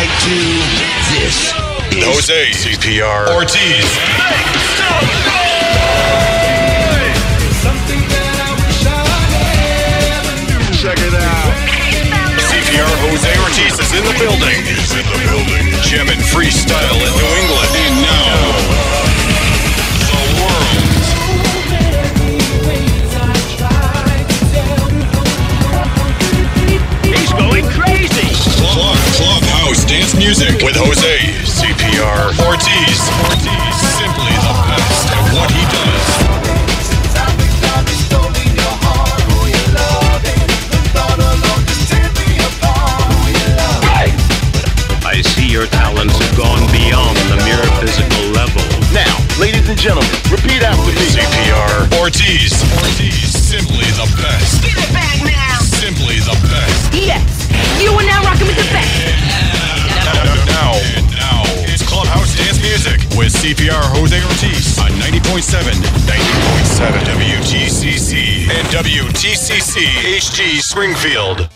side two. This is Jose CPR Ortiz. Check it out. CPR Jose Ortiz is in the building. Is in the building. Jamming freestyle in New England. And now, Dance Music with Jose CPR Ortiz. Ortiz, simply the best at what he does. I see your talents have gone beyond the mere physical level. Now, ladies and gentlemen, repeat after me. CPR Ortiz. Ortiz, simply the best. Get it back now. Simply the best. Yes. You are now rocking with the best. Now, and now, it's Clubhouse Dance Music with CPR Jose Ortiz on 90.7, 90.7 WTCC and WTCC HD Springfield.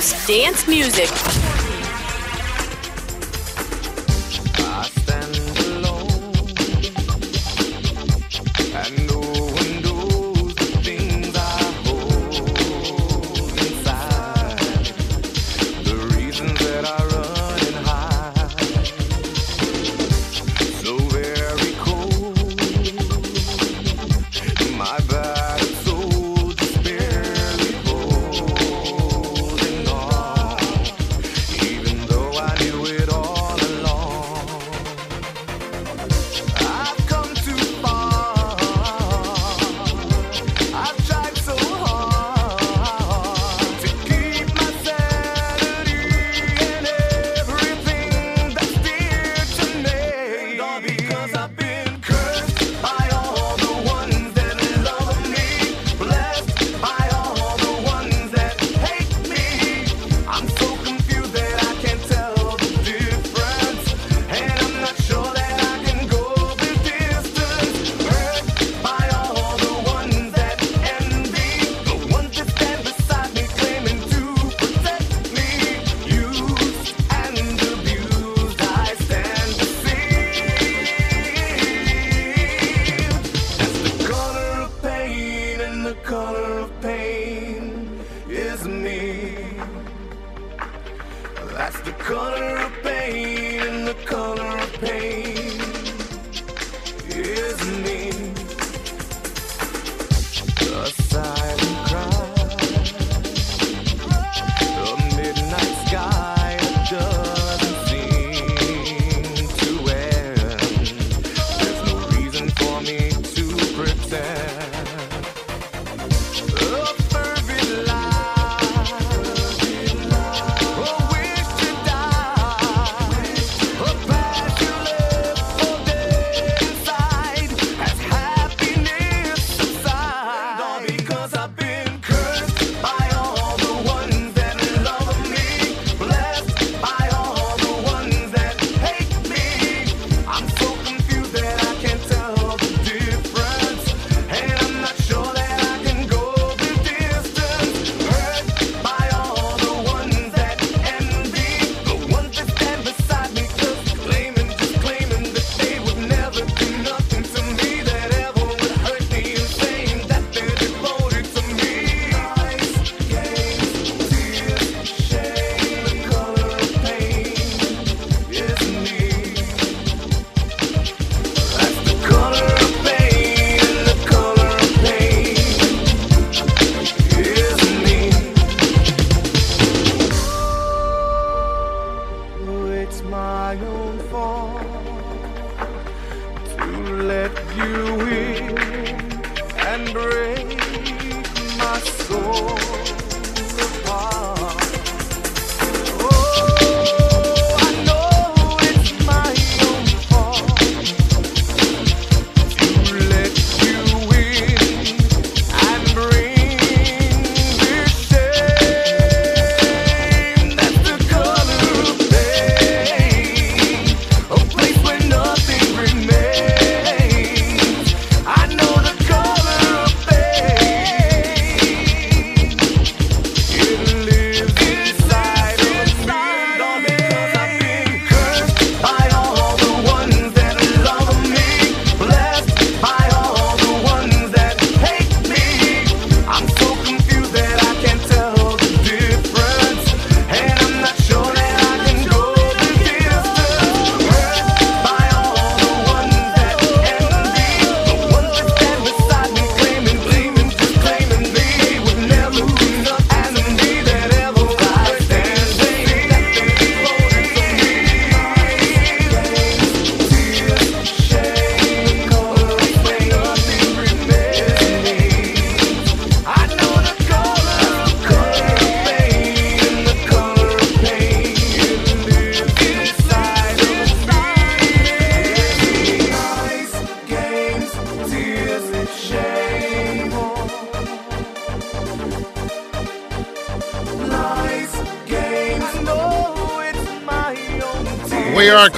Clubhouse Dance Music.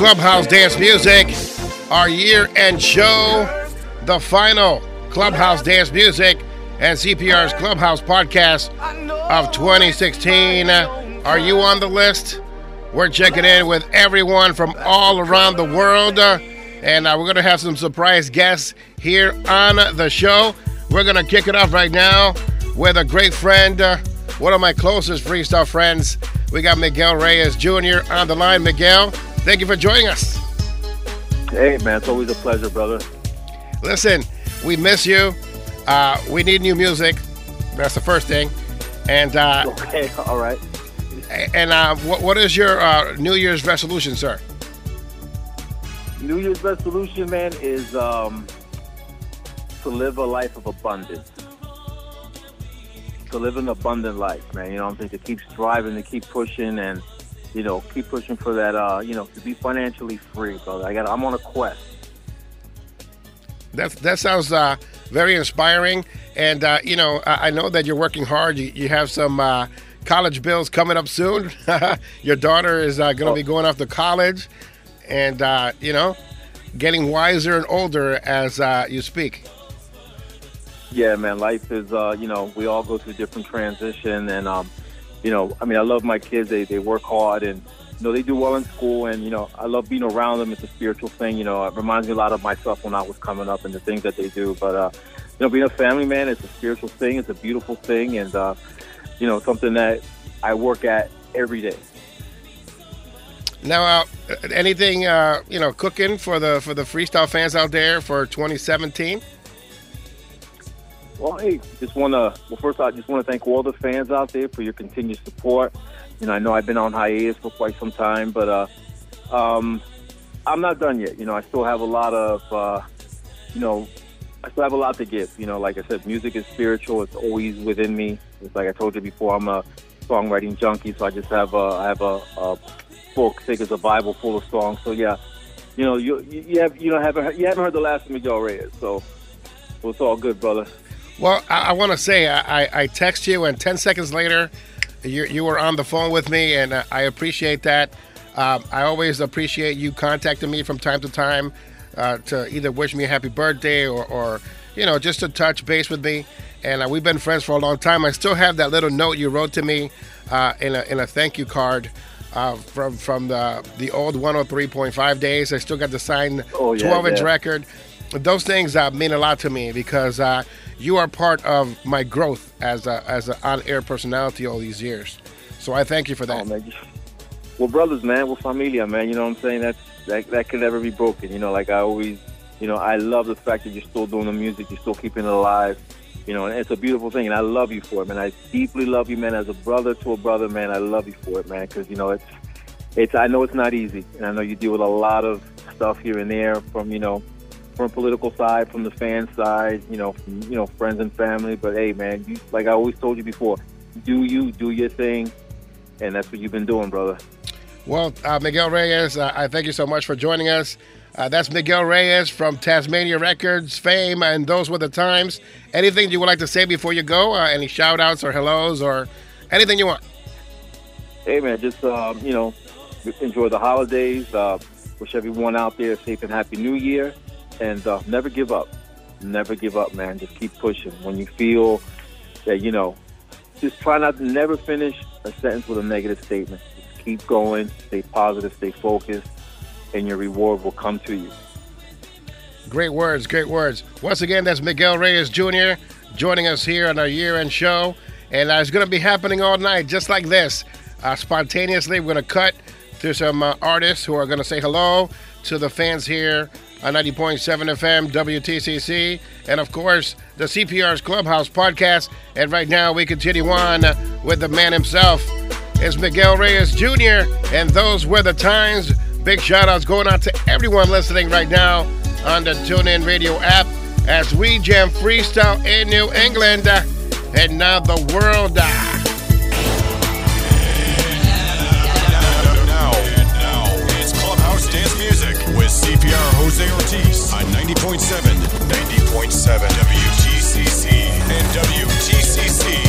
Clubhouse Dance Music, our year end show, the final Clubhouse Dance Music and CPR's Clubhouse podcast of 2016. Are you on the list? We're checking in with everyone from all around the world, and uh, we're going to have some surprise guests here on the show. We're going to kick it off right now with a great friend, uh, one of my closest freestyle friends. We got Miguel Reyes Jr. on the line. Miguel, thank you for joining us. Hey, man, it's always a pleasure, brother. Listen, we miss you. Uh, we need new music. That's the first thing. And uh, Okay, all right. and uh, what, what is your uh, New Year's resolution, sir? New Year's resolution, man, is um, to live a life of abundance. To live an abundant life, man. You know what I'm saying? To keep striving, to keep pushing, and you know, keep pushing for that. Uh, you know, to be financially free, brother. I got. I'm on a quest. That that sounds uh, very inspiring. And uh, you know, I, I know that you're working hard. You, you have some uh, college bills coming up soon. your daughter is uh, going to be going off to college, and uh, you know, getting wiser and older as uh, you speak. Yeah, man. Life is, uh, you know, we all go through different transition, and um, you know, I mean, I love my kids. They they work hard, and you know, they do well in school, and you know, I love being around them. It's a spiritual thing. You know, it reminds me a lot of myself when I was coming up and the things that they do. But uh, you know, being a family man, it's a spiritual thing. It's a beautiful thing, and uh, you know, something that I work at every day. Now, uh, anything uh, you know, cooking for the for the freestyle fans out there for 2017? Well, hey, just want to. Well, first, I just want to thank all the fans out there for your continued support. You know, I know I've been on hiatus for quite some time, but uh, um, I'm not done yet. You know, I still have a lot of, uh, you know, I still have a lot to give. You know, like I said, music is spiritual. It's always within me. It's like I told you before, I'm a songwriting junkie, so I just have a, I have a, a book, think it's a Bible, full of songs. So yeah, you know, you you have you know haven't you haven't heard the last of Miguel Reyes, so, so it's all good, brother. Well, I, I want to say I, I, I text you, and 10 seconds later, you, you were on the phone with me, and uh, I appreciate that. Um, I always appreciate you contacting me from time to time uh, to either wish me a happy birthday or, or you know, just to touch base with me. And uh, we've been friends for a long time. I still have that little note you wrote to me uh, in, a, in a thank you card uh, from from the the old 103.5 days. I still got the signed Oh, yeah, 12 inch yeah. record. Those things uh, mean a lot to me because uh, you are part of my growth as a, as an on air personality all these years. So I thank you for that. Oh. We're brothers, man. We're familia, man. You know what I'm saying? That's that that can never be broken. You know, like I always, you know, I love the fact that you're still doing the music, you're still keeping it alive. You know, and it's a beautiful thing, and I love you for it, man. I deeply love you, man. As a brother to a brother, man, I love you for it, man. Because you know, it's it's. I know it's not easy, and I know you deal with a lot of stuff here and there from you know different political side from the fan side, you know, from, you know, friends and family. But hey, man, you, like I always told you before, do you do your thing, and that's what you've been doing, brother. Well, uh, Miguel Reyes, uh, I thank you so much for joining us. Uh, that's Miguel Reyes from Tasmania Records fame, and those were the times. Anything you would like to say before you go? Uh, any shout outs or hellos or anything you want? Hey, man, just um, you know, enjoy the holidays. Uh, wish everyone out there a safe and happy New Year, and uh, never give up. Never give up, man. Just keep pushing. When you feel that you know, just try not to never finish a sentence with a negative statement. Just keep going. Stay positive. Stay focused, and your reward will come to you. Great words, great words. Once again, that's Miguel Reyes Jr. joining us here on our year end show. And uh, it's going to be happening all night, just like this. Uh, spontaneously, we're going to cut through some uh, artists who are going to say hello to the fans here on 90.7 FM, WTCC, and of course, the CPR's Clubhouse podcast. And right now, we continue on with the man himself. It's Miguel Reyes Jr., and those were the times. Big shout outs going out to everyone listening right now on the TuneIn Radio app as we jam freestyle in New England and now the world. Jose Ortiz on 90.7, 90.7 WTCC and WTCC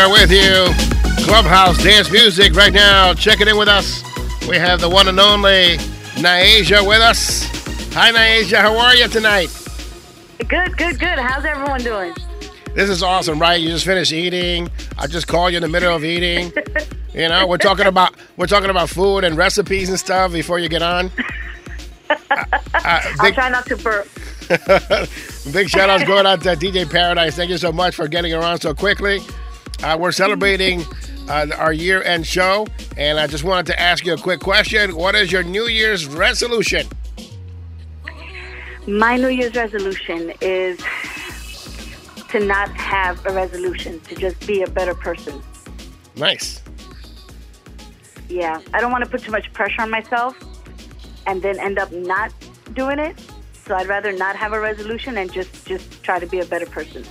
CPR with you. Clubhouse Dance Music right now. Checking in with us. We have the one and only Nyasia with us. Hi, Nyasia. How are you tonight? Good, good, good. How's everyone doing? This is awesome, right? You just finished eating. I just called you in the middle of eating. You know, we're talking about we're talking about food and recipes and stuff before you get on. Uh, I'll big, try not to burp. big shout outs going out to DJ Paradise. Thank you so much for getting around so quickly. Uh, we're celebrating uh, our year end show, and I just wanted to ask you a quick question. What is your New Year's resolution? My New Year's resolution is to not have a resolution, to just be a better person. Nice. Yeah, I don't want to put too much pressure on myself and then end up not doing it. So I'd rather not have a resolution and just just try to be a better person.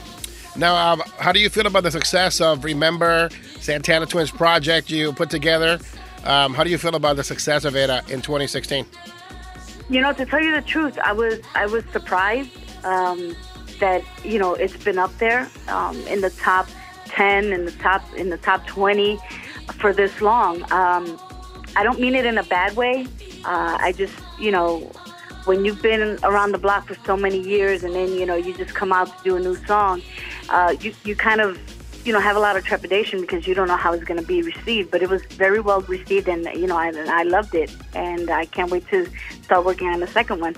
Now, how do you feel about the success of Remember Santana Twins project you put together? Um, how do you feel about the success of it uh, in 2016? You know, to tell you the truth, I was I was surprised um, that you know it's been up there um, in the top ten, in the top in the top twenty for this long. Um, I don't mean it in a bad way. Uh, I just you know when you've been around the block for so many years, and then you know you just come out to do a new song, uh, you you kind of you know have a lot of trepidation because you don't know how it's going to be received. But it was very well received, and you know I, I loved it, and I can't wait to start working on the second one.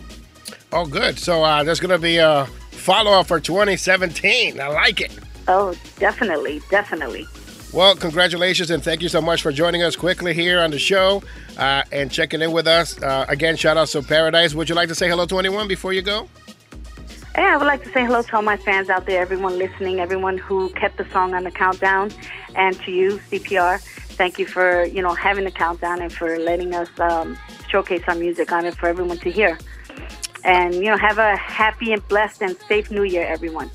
Oh, good. So uh, there's going to be a follow up for 2017. I like it. Oh, definitely, definitely. Well, congratulations and thank you so much for joining us quickly here on the show uh, and checking in with us. Uh, again, shout out to Paradise. Would you like to say hello to anyone before you go? Hey, I would like to say hello to all my fans out there, everyone listening, everyone who kept the song on the countdown, and to you, CPR. Thank you for you know having the countdown and for letting us um, showcase our music on it for everyone to hear. And you know, have a happy and blessed and safe New Year, everyone.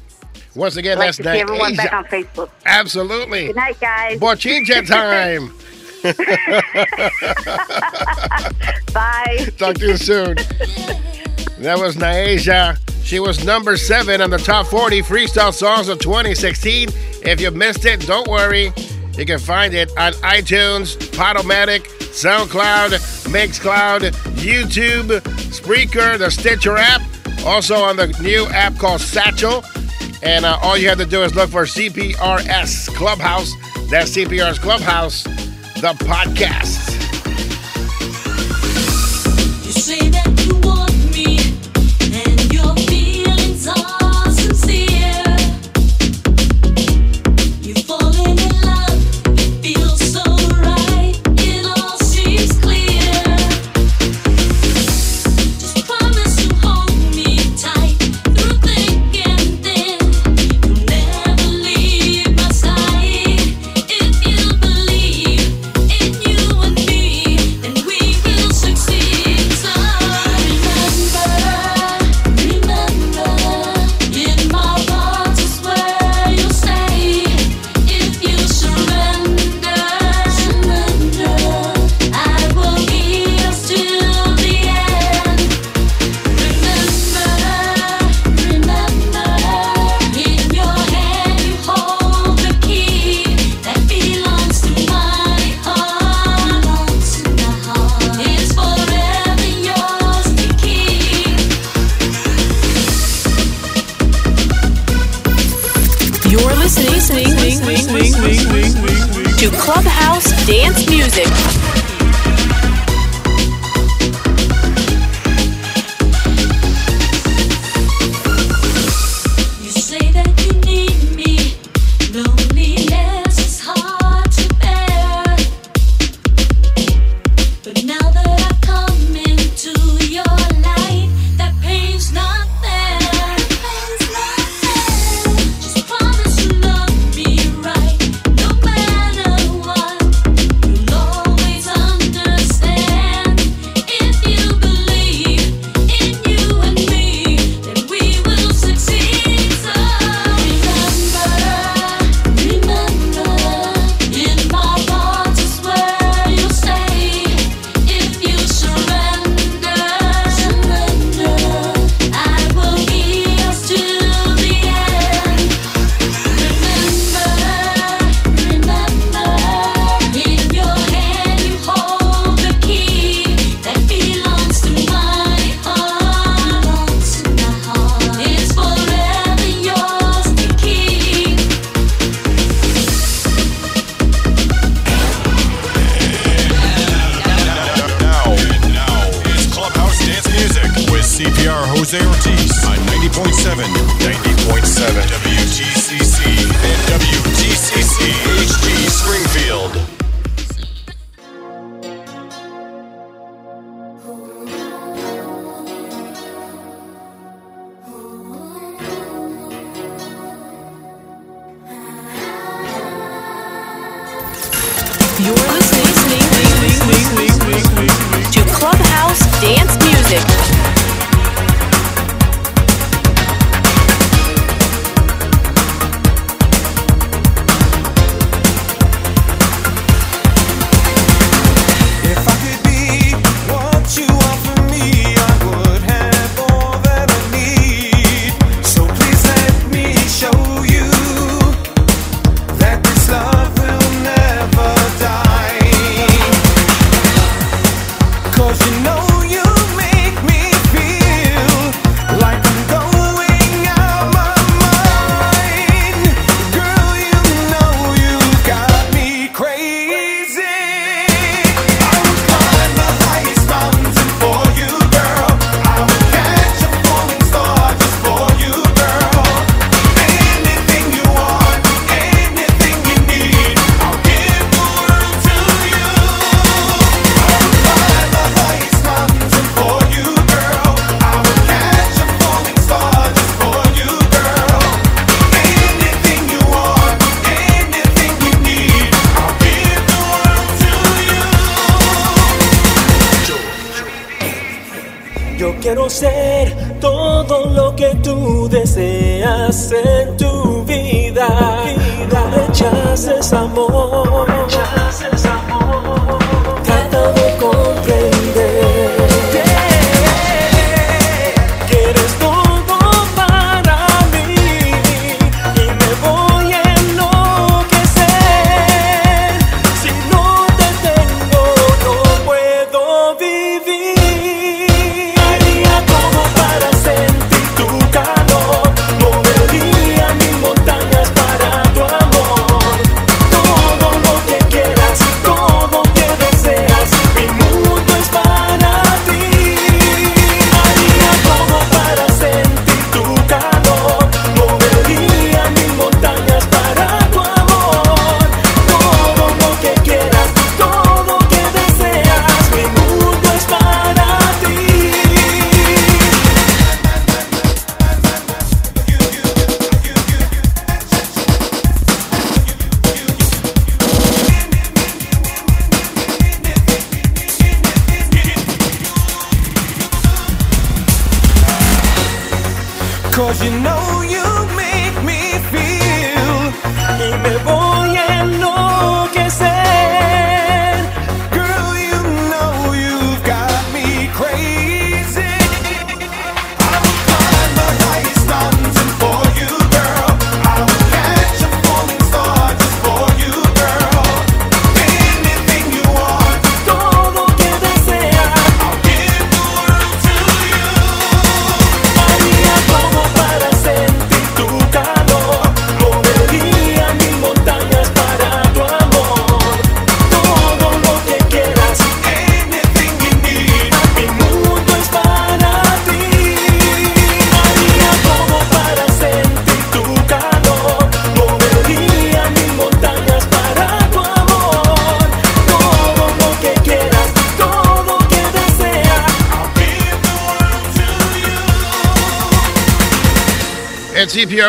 Once again, like that's to see everyone Nyasia. back on Facebook. Absolutely. Good night, guys. Bochincha time. Bye. Talk to you soon. That was Nyasia. She was number seven on the top 40 freestyle songs of 2016. If you missed it, don't worry. You can find it on iTunes, Podomatic, SoundCloud, Mixcloud, YouTube, Spreaker, the Stitcher app, also on the new app called Satchel. And uh, all you have to do is look for CPRS Clubhouse. That's CPR's Clubhouse, the podcast.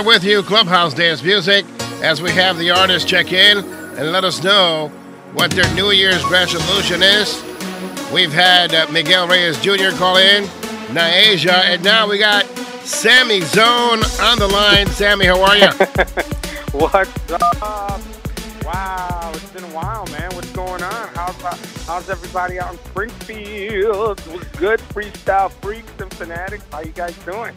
With you, Clubhouse Dance Music, as we have the artists check in and let us know what their New Year's resolution is. We've had uh, Miguel Reyes Jr. call in, Nyasia, and now we got Sammy Zone on the line. Sammy, how are you? What's up? Wow, it's been a while, man. What's going on? How's uh, how's everybody out in Springfield? Good freestyle freaks and fanatics. How you guys doing?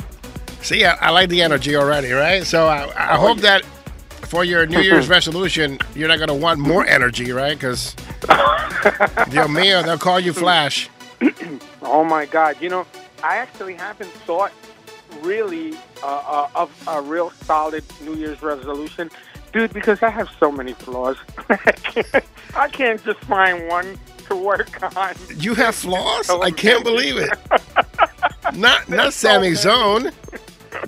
See, I, I like the energy already, right? So I, I hope that for your New Year's resolution, you're not going to want more energy, right? Because, Dios mío, they'll call you Flash. Oh my God! You know, I actually haven't thought really uh, uh, of a real solid New Year's resolution, dude, because I have so many flaws. I, can't, I can't just find one to work on. You have flaws? I can't believe it. Not not Sammy Zone.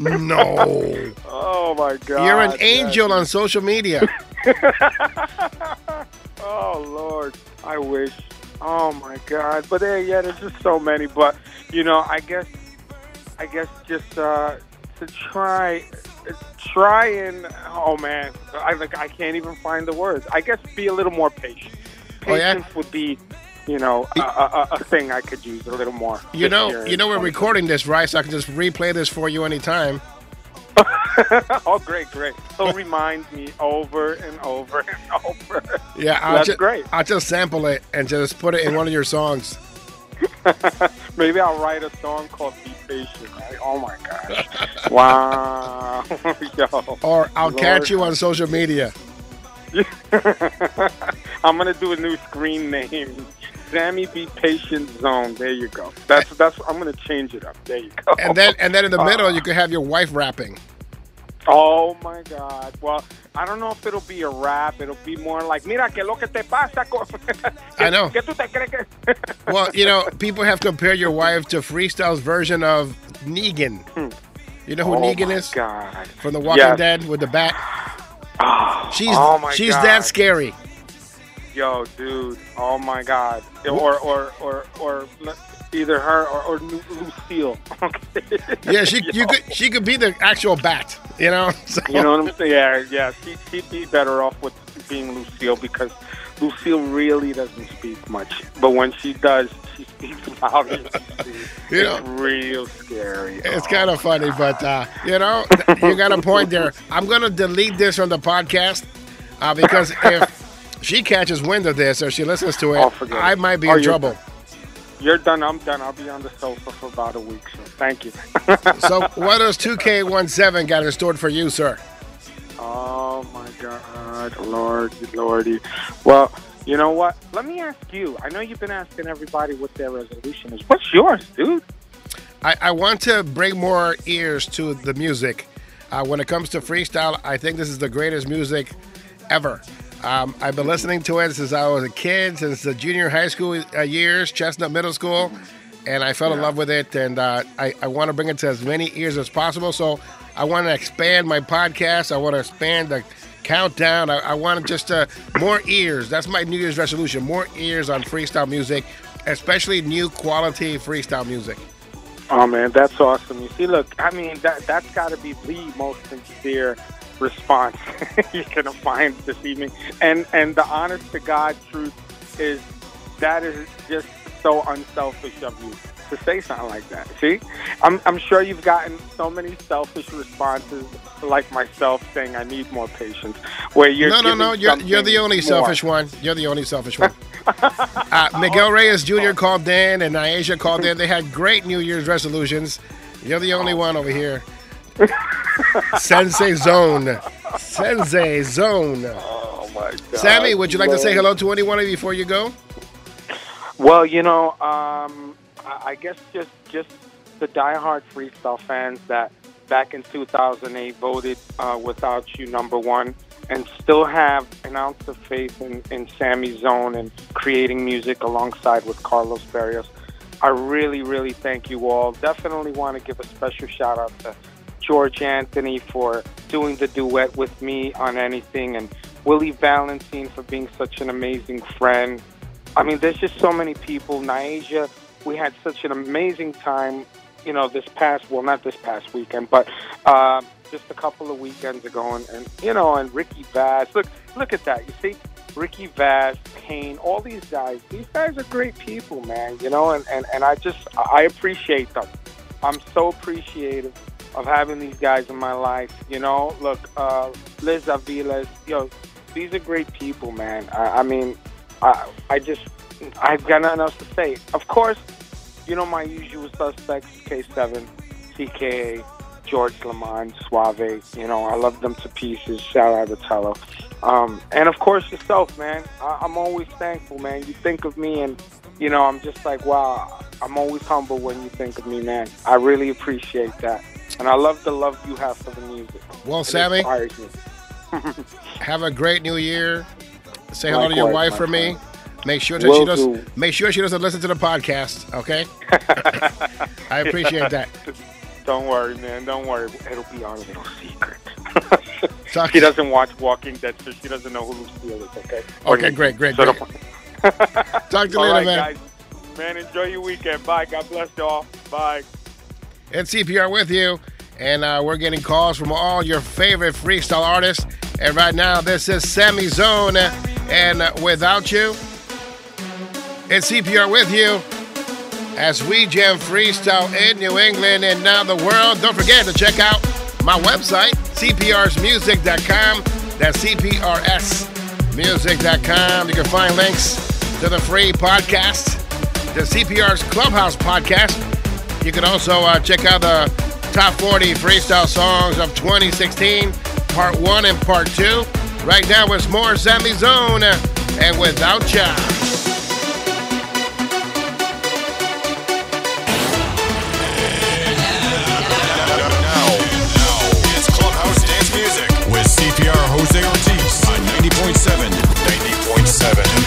No. Oh my God! You're an angel on social media. oh Lord, I wish. Oh my God! But there, yeah, there's just so many. But you know, I guess, I guess just uh, to try, try and oh man, I like I can't even find the words. I guess be a little more patient. Oh, yeah? Patience would be, you know, a, a, a thing I could use a little more. You know, you know we're recording this, right? So I can just replay this for you anytime. oh, great, great. So uh, remind me over and over and over. Yeah, I'll That's ju- great. I'll just sample it and just put it in one of your songs. Maybe I'll write a song called "Be Patient." Right? Oh my gosh! wow, yo. Or I'll Lord. catch you on social media. I'm gonna do a new screen name. Sammy Be Patient Zone. There you go. That's that's. I'm gonna change it up. There you go. And then and then in the Uh, middle you could have your wife rapping. Oh my God! Well, I don't know if it'll be a rap. It'll be more like, mira que lo que te pasa. I know. ¿Qué tú te crees que? Well, you know, people have compared your wife to Freestyle's version of Negan. You know who Oh Negan my is? God. From The Walking Yes. Dead with the bat. She's oh she's God. that scary. Yo, dude. Oh my God. Or or or or either her or, or Lucille. Okay. Yeah, she you could she could be the actual bat. You know. So, You know what I'm saying? Yeah, yeah. She, she'd be better off with being Lucille because Lucille really doesn't speak much, but when she does, she speaks loud. You know- it's real scary. It's kind of funny, but uh, you know, you got a point there. I'm gonna delete this from the podcast uh, because if she catches wind of this or she listens to it, Oh, I might be Oh, in you're trouble. You're done. I'm done. I'll be on the sofa for about a week. So thank you. so, what does 2K17 got in store for you, sir? Oh my God, Lordy, Lordy. Well, you know what? Let me ask you. I know you've been asking everybody what their resolution is. What's yours, dude? I, I want to bring more ears to the music. Uh, when it comes to freestyle, I think this is the greatest music ever. Um, I've been listening to it since I was a kid, since the junior high school uh, years, Chestnut Middle School, and I fell in love with it. And uh, I, I want to bring it to as many ears as possible. So I want to expand my podcast. I want to expand the countdown. I, I want just uh, more ears. That's my New Year's resolution: more ears on freestyle music, especially new quality freestyle music. Oh man, that's awesome. You see, look, I mean, that that's got to be the most sincere response you're gonna find this evening. And and the honest to God truth is that is just so unselfish of you to say something like that. See, I'm I'm sure you've gotten so many selfish responses like myself saying I need more patience. Where you're no, no, no. You're, you're the only more. selfish one. You're the only selfish one. uh, Miguel Reyes Jr. called in and Aisha called in. They had great New Year's resolutions. You're the only one over here. Sensei Zone. Sensei Zone. Oh my God. Sammy, would you like to say hello to anyone before you go? Well, you know, um, I I guess just just the diehard freestyle fans that back in 2008 voted uh, "Without You" number one, and still have an ounce of faith in, in Sammy Zone and creating music alongside with Carlos Barrios. I really, really thank you all. Definitely want to give a special shout out to George Anthony for doing the duet with me on anything, and Willie Valentine for being such an amazing friend. I mean, there's just so many people. Nyasia, we had such an amazing time, you know, this past, well, not this past weekend, but uh, just a couple of weekends ago. And, and, you know, and Ricky Vaz. Look, look at that. You see, Ricky Vaz, Payne, all these guys, these guys are great people, man, you know, and, and, and I just, I appreciate them. I'm so appreciative of having these guys in my life, you know. Look, uh, Liz Aviles, yo, these are great people, man. I, I mean, I, I just, I've got nothing else to say. Of course, you know my usual suspects: K7, CKA, George Lamont, Suave. You know, I love them to pieces. Shout out to Tello. Um, and of course, yourself, man. I, I'm always thankful, man. You think of me, and you know, I'm just like, wow. I'm always humble when you think of me, man. I really appreciate that, and I love the love you have for the music. Well, It Sammy, have a great New Year. Say hello to your wife for me. Make sure that Will she does. do. Make sure she doesn't listen to the podcast. Okay. I appreciate that. Don't worry, man. Don't worry. It'll be our little secret. Talk- she doesn't watch Walking Dead, so she doesn't know who Lucille is. Okay. Okay, great, great, So great. Talk to you All later, right, man. guys. Man, enjoy your weekend. Bye. God bless y'all. Bye. It's CPR with you, and uh, we're getting calls from all your favorite freestyle artists. And right now, this is Sammy Zone, and without you, it's CPR with you as we jam freestyle in New England and now the world. Don't forget to check out my website, cprsmusic.com. That's cprsmusic.com. You can find links to the free podcast, the CPR's Clubhouse podcast. You can also uh, check out the top 40 freestyle songs of 2016, part one and part two. Right now, it's more Sammy Zone and Without Ya. Now, now, it's Clubhouse Dance Music with CPR Jose Ortiz on 90.7, 90.7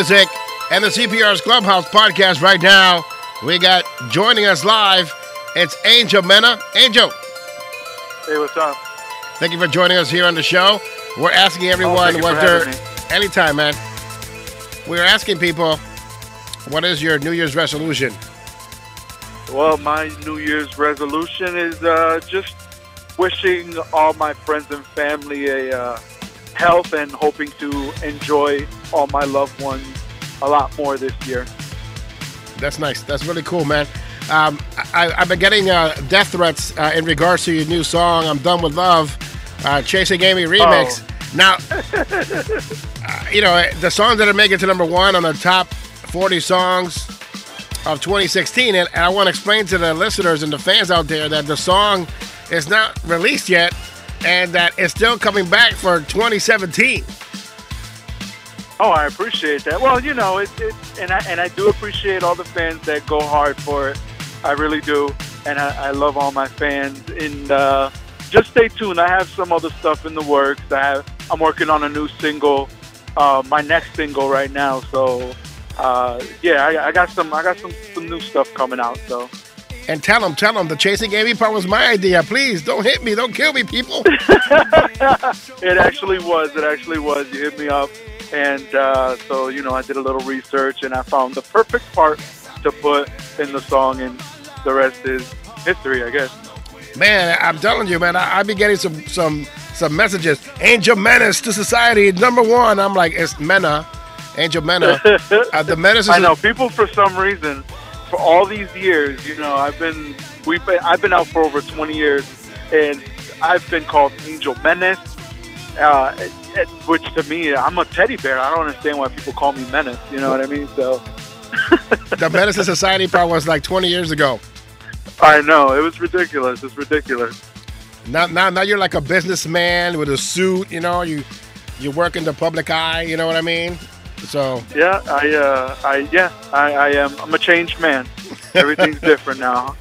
Music and the CPR's Clubhouse podcast right now. We got joining us live. It's Angel Mena. Angel, Hey, what's up? thank you for joining us here on the show. We're asking everyone Oh, thank you what their anytime, man. We're asking people what is your New Year's resolution? Well, my New Year's resolution is uh, just wishing all my friends and family a uh, health and hoping to enjoy all my loved ones a lot more this year. That's nice. That's really cool, man. Um, I, I've been getting uh, death threats uh, in regards to your new song, "I'm Done with Love," uh, Chasing Amy remix. Now, uh, you know, the songs that are making it to number one on the top 40 songs of 2016, and, and I want to explain to the listeners and the fans out there that the song is not released yet, and that it's still coming back for 2017. Oh, I appreciate that. Well, you know, it, it and I and I do appreciate all the fans that go hard for it. I really do, and I, I love all my fans. And uh, just stay tuned. I have some other stuff in the works. I have. I'm working on a new single, uh, my next single right now. So, uh, yeah, I, I got some. I got some some new stuff coming out. So. And tell them, tell them, the chasing Amy part was my idea. Please don't hit me, don't kill me, people. it actually was. It actually was. You hit me up, and uh, so you know, I did a little research, and I found the perfect part to put in the song, and the rest is history, I guess. Man, I'm telling you, man, I, I be getting some some some messages. Angel Menace to society, number one. I'm like, it's Mena, Angel Mena. uh, the Menace is I know people for some reason, for all these years, you know, I've been we've been I've been out for over 20 years, and I've been called Angel Menace. Uh, it- it- which to me, I'm a teddy bear. I don't understand why people call me Menace. You know what I mean? So the Menace to society part was like 20 years ago. I know it was ridiculous. It's ridiculous. Now, now, now you're like a businessman with a suit. You know, you you work in the public eye. You know what I mean? So Yeah, I, uh, I, yeah, I, I am. I'm a changed man. Everything's different now.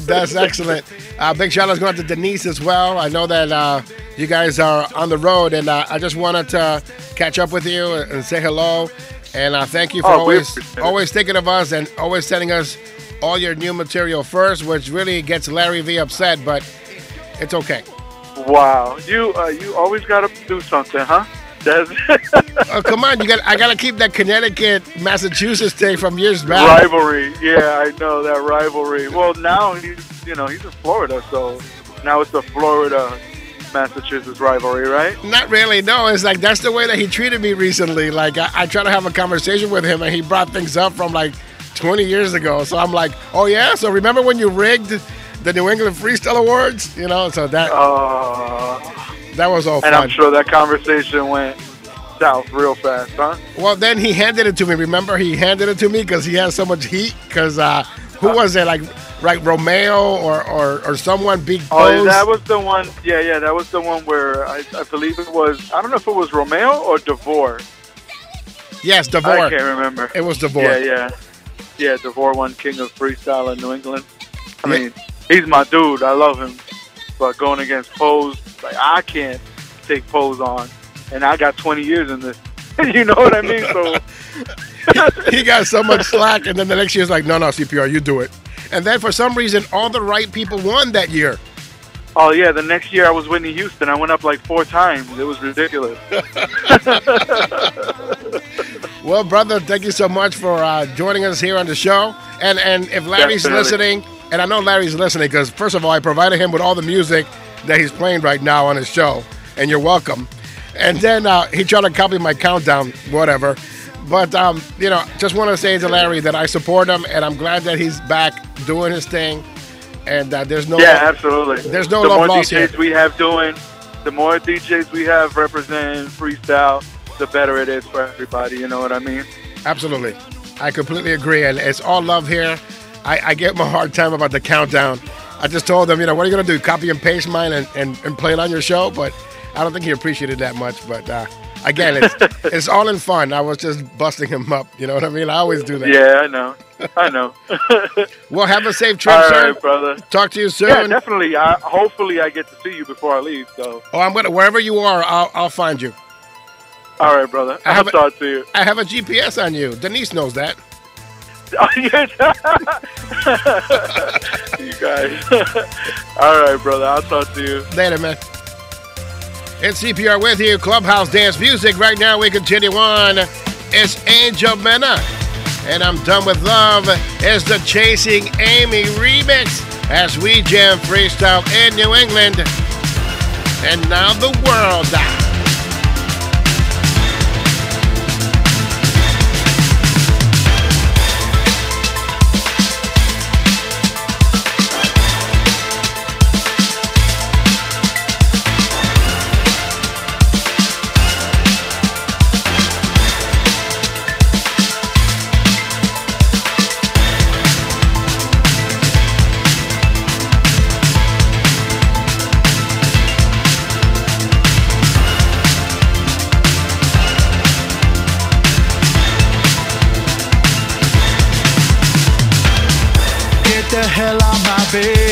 That's excellent. Uh, big shout out going to Denise as well. I know that uh, you guys are on the road, and uh, I just wanted to catch up with you and say hello. And uh, thank you for Oh, always always thinking of us and always sending us all your new material first, which really gets Larry V upset, but it's okay. Wow, you, uh, you always got to do something, huh? That's oh, come on, you got I got to keep that Connecticut Massachusetts thing from years back. rivalry. Yeah, I know that rivalry. Well, now he's, you know, he's in Florida, so now it's the Florida Massachusetts rivalry, right? Not really. No, it's like that's the way that he treated me recently. Like I, I tried to have a conversation with him, and he brought things up from like 20 years ago. So I'm like, oh yeah. So remember when you rigged the New England Freestyle Awards? You know, so that Uh, that was all and fun. I'm sure that conversation went south real fast, huh? Well, then he handed it to me. Remember, he handed it to me because he has so much heat. Because uh, who was it? Like, like Romeo or or, or someone big. Oh, Pose? that was the one. Yeah, yeah, that was the one where I, I believe it was. I don't know if it was Romeo or Devore. yes, Devore. I can't remember. It was Devore. Yeah, yeah, yeah. Devore won King of Freestyle in New England. I mean, he's my dude. I love him. But going against Pose, like I can't take Pose on, and I got 20 years in this. you know what I mean? So he got so much slack, and then the next year's like, no, no, CPR, you do it. And then for some reason, all the right people won that year. Oh yeah, the next year I was Whitney Houston. I went up like four times. It was ridiculous. Well, brother, thank you so much for uh, joining us here on the show. And and if Larry's Definitely. listening, and I know Larry's listening because first of all, I provided him with all the music that he's playing right now on his show, and you're welcome. And then uh, he tried to copy my countdown, whatever. But um, you know, just want to say to Larry that I support him, and I'm glad that he's back doing his thing. And uh, there's no yeah, absolutely. There's no the love more lost DJs here. we have doing, the more DJs we have representing freestyle, the better it is for everybody. You know what I mean? Absolutely. I completely agree. And it's all love here. I, I get a hard time about the countdown. I just told them, you know, what are you going to do? Copy and paste mine and, and, and play it on your show? But I don't think he appreciated that much. But uh, again, it's, it's all in fun. I was just busting him up. You know what I mean? I always do that. Yeah, I know. I know. Well, have a safe trip, All sir. right, brother. Talk to you soon. Yeah, definitely. I, hopefully, I get to see you before I leave. So, Oh, I'm gonna wherever you are, I'll, I'll find you. all right, brother. I I'll have a- talk to you. I have a GPS on you. Denise knows that. you guys. all right, brother. I'll talk to you. Later, man. It's CPR with you, Clubhouse Dance Music. Right now, we continue on. It's Angel Mena. And I'm done with love. It's the Chasing Amy remix as we jam freestyle in New England. And now the world. Bed.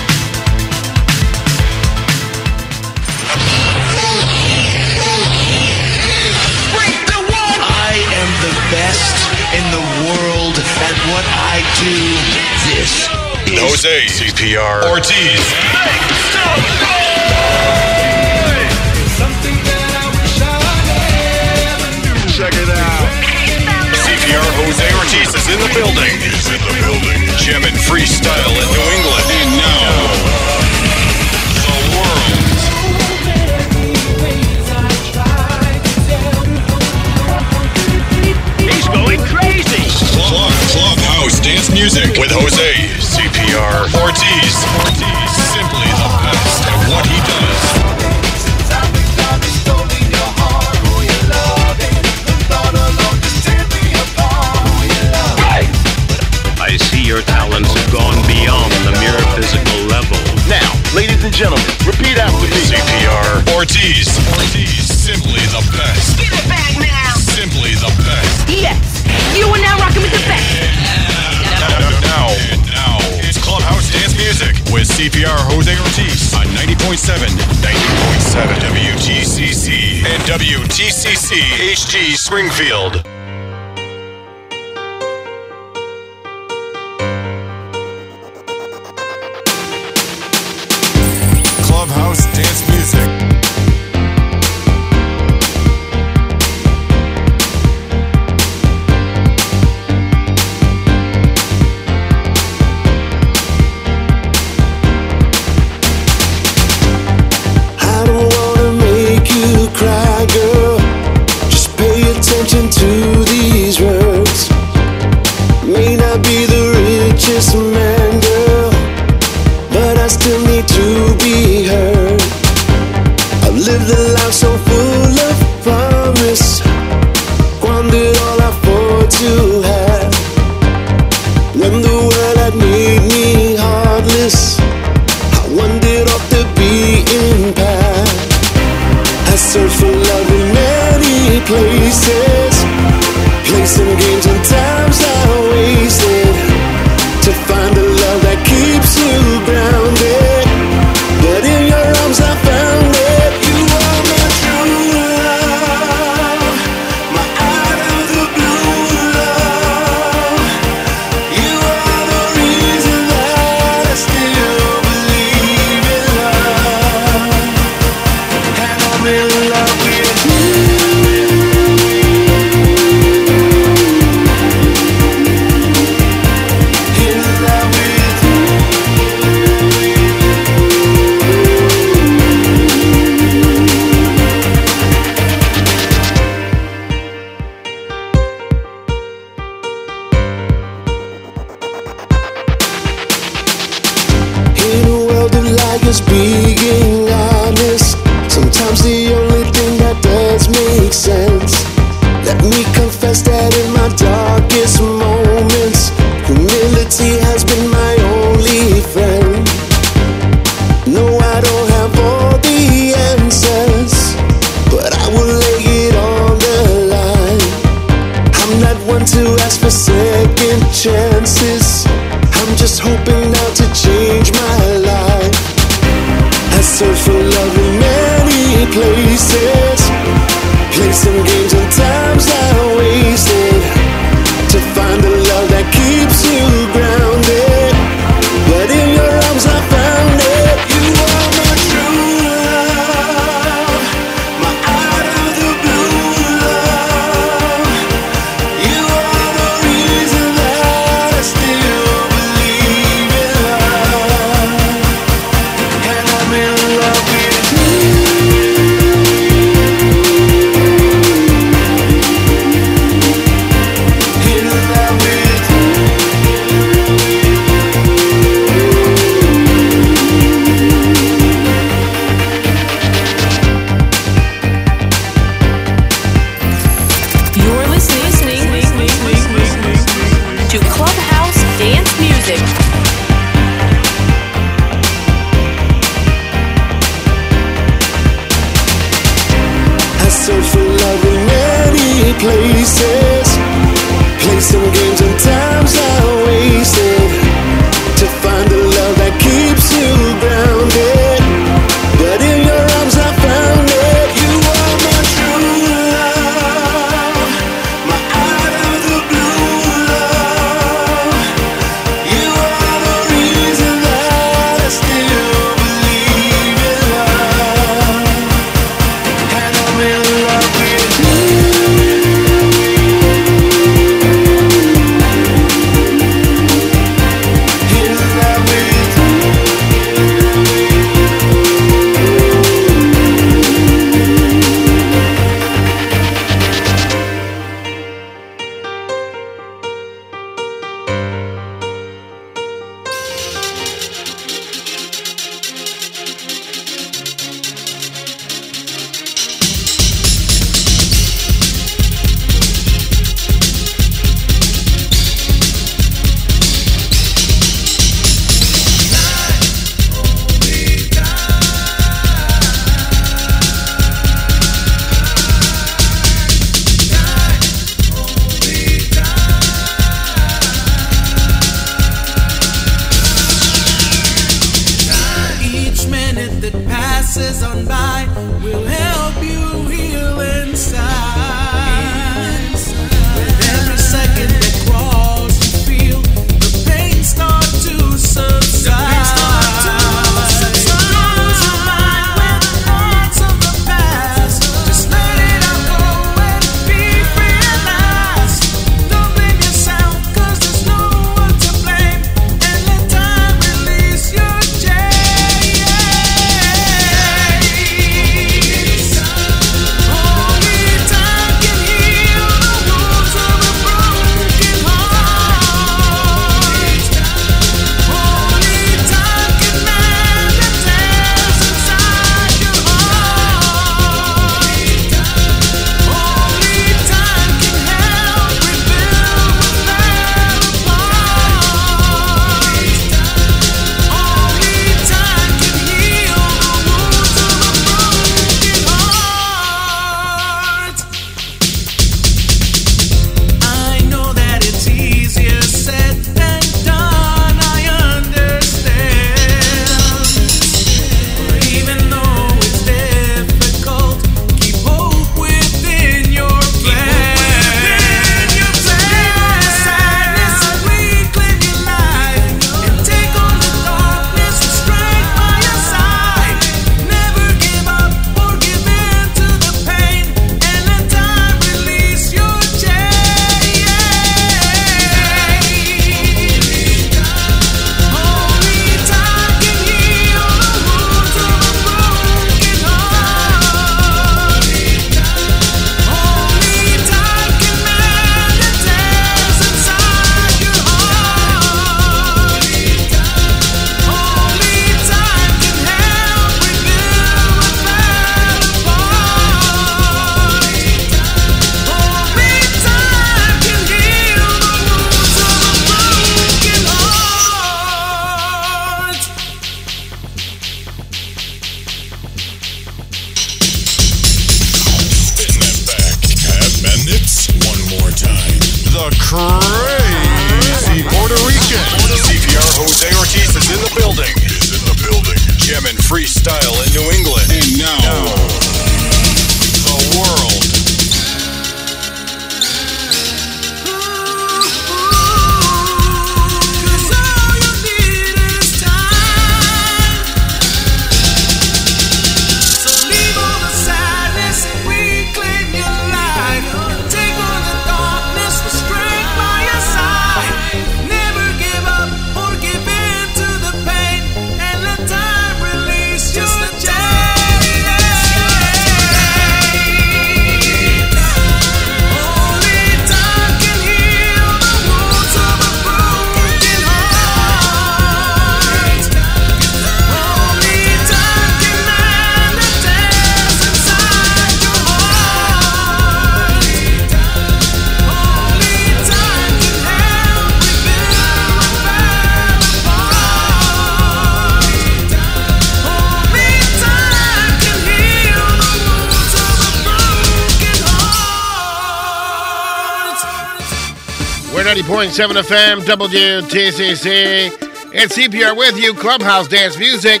90.7 FM, WTCC. It's CPR with you, Clubhouse Dance Music,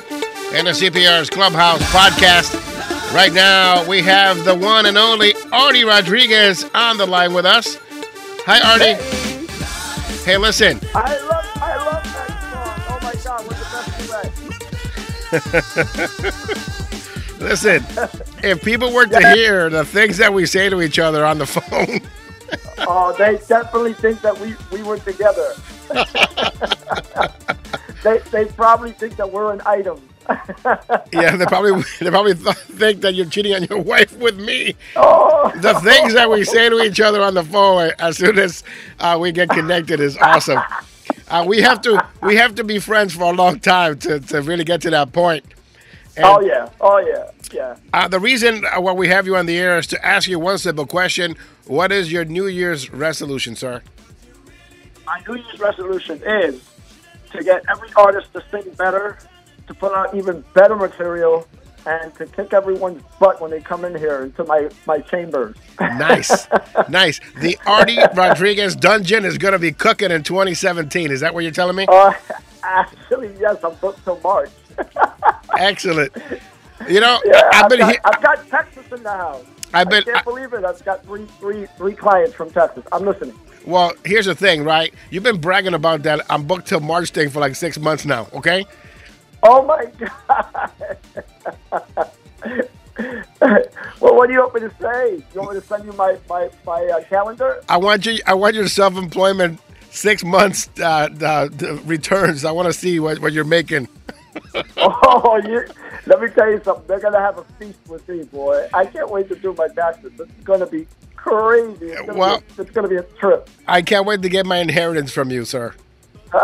and the CPR's Clubhouse podcast. Right now, we have the one and only Artie Rodriguez on the line with us. Hi, Artie. Hey, listen. I love, I love that song. Oh my God, what's the best duet? Listen, if people were to hear the things that we say to each other on the phone, Oh, they definitely think that we, we were together. they, they probably think that we're an item. yeah, they probably they probably th- think that you're cheating on your wife with me. Oh. The things that we say to each other on the phone as soon as uh, we get connected is awesome. Uh, we have to we have to be friends for a long time to, to really get to that point. And, oh yeah, oh yeah, yeah. Uh, the reason uh, why we have you on the air is to ask you one simple question: What is your New Year's resolution, sir? My New Year's resolution is to get every artist to sing better, to put out even better material, and to kick everyone's butt when they come in here into my, my chambers. Nice, nice. The Artie Rodriguez Dungeon is going to be cooking in 2017. Is that what you're telling me? Uh, actually, yes, I'm booked till March. Excellent. You know, Yeah, I've I've, been got, here. I've got Texas in the house. I've been- I can't I- believe it. I've got three, three, three clients from Texas. I'm listening. Well, here's the thing, right? You've been bragging about that. I'm booked till March thing for like six months now. Okay. Oh my God. well, what do you want me to say? You want me to send you my my my uh, calendar? I want you. I want your self-employment six months uh, uh, the returns. I want to see what, what you're making. oh, you. Let me tell you something. They're gonna have a feast with me, boy. I can't wait to do my taxes. It's gonna be crazy. It's gonna, Well- be, it's gonna be a trip. I can't wait to get my inheritance from you, sir.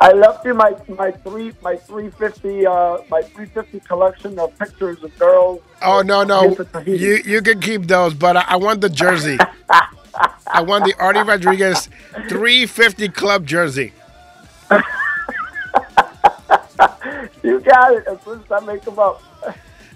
I left you my my three my three fifty uh my three fifty collection of pictures of girls. Oh no, no, Yes, it's a heat. you you can keep those, but I, I want the jersey. I want the Artie Rodriguez 350 Club jersey. You got it. As soon as I make them up.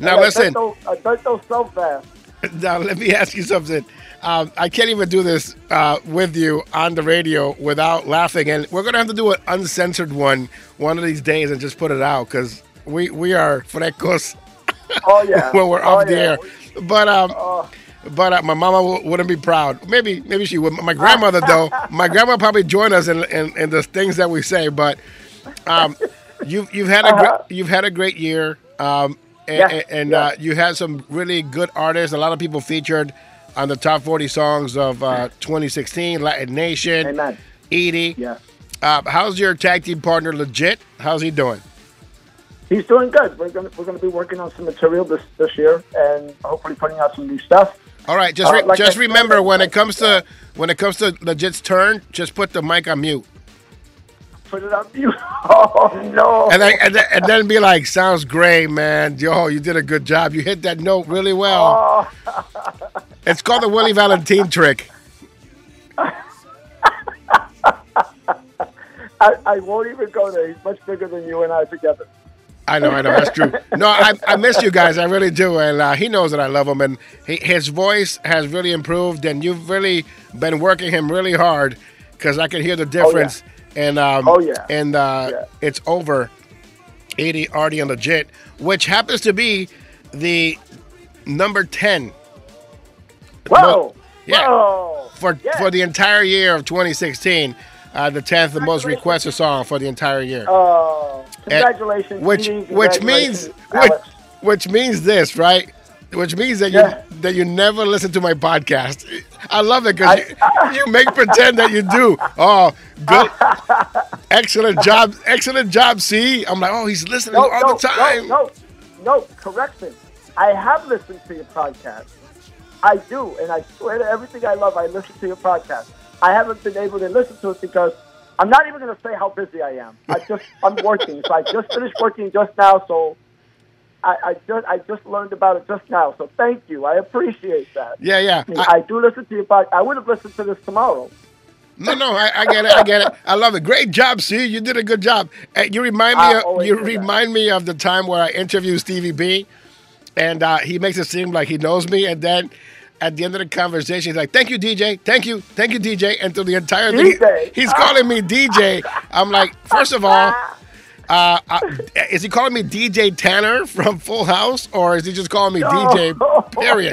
Now I listen. those- I done those so fast. Now let me ask you something. Um, I can't even do this uh, with you on the radio without laughing, and we're gonna have to do an uncensored one one of these days and just put it out because we we are frecos Oh yeah. when we're Oh, off the yeah. air. But um, but uh, my mama w- wouldn't be proud. Maybe maybe she would. My grandmother though, my grandma probably join us in, in, in the things that we say. But um, you've you've had a Uh-huh. great, you've had a great year. Um, and Yeah, and yeah. uh, you had some really good artists. A lot of people featured on the top 40 songs of uh, 2016. Latin Nation, Amen. Edie. Yeah. Uh, how's your tag team partner, Legit? How's he doing? He's doing good. We're gonna we're gonna be working on some material this this year and hopefully putting out some new stuff. All right, just Uh, like just I remember said, when it comes to when it comes to Legit's turn, just put the mic on mute. Put it on mute. Oh no. And then, and then, and then be like, sounds great, man. Yo, you did a good job. You hit that note really well. Oh. It's called the Willie Valentine trick. I, I won't even go there. He's much bigger than you and I together. I know, I know, that's true. No, I, I miss you guys. I really do. And uh, he knows that I love him. And he, his voice has really improved. And you've really been working him really hard because I can hear the difference and um, Oh, yeah. and uh, Yeah. it's over Edie Artie and Legit, which happens to be the number 10 Whoa! Yeah. Whoa! for for the entire year of 2016. Uh, the 10th the most requested song for the entire year. Oh, And- congratulations, which Edie, which means which, which means this, right? Which means that Yeah. you that you never listen to my podcast. I love it because you, you make pretend that you do. Oh, good, excellent job, excellent job. See, I'm like, oh, he's listening no, all no, the time. No, no, no, correction. I have listened to your podcast. I do, and I swear to everything I love, I listen to your podcast. I haven't been able to listen to it because I'm not even going to say how busy I am. I just I'm working, so I just finished working just now. So I, I just I just learned about it just now. So thank you. I appreciate that. Yeah, yeah. I, mean, I do listen to your podcast. I would have listened to this tomorrow. No, no, I, I get it. I get it. I love it. Great job, see. You did a good job. Uh, You remind me. Of, you do that. remind me of the time where I interviewed Stevie B, and uh, he makes it seem like he knows me, and then at the end of the conversation, he's like, "Thank you, DJ. Thank you, thank you, DJ." And through the entire thing, he's calling me DJ. I'm like, first of all. Uh, uh, is he calling me DJ Tanner from Full House, or is he just calling me DJ? Period.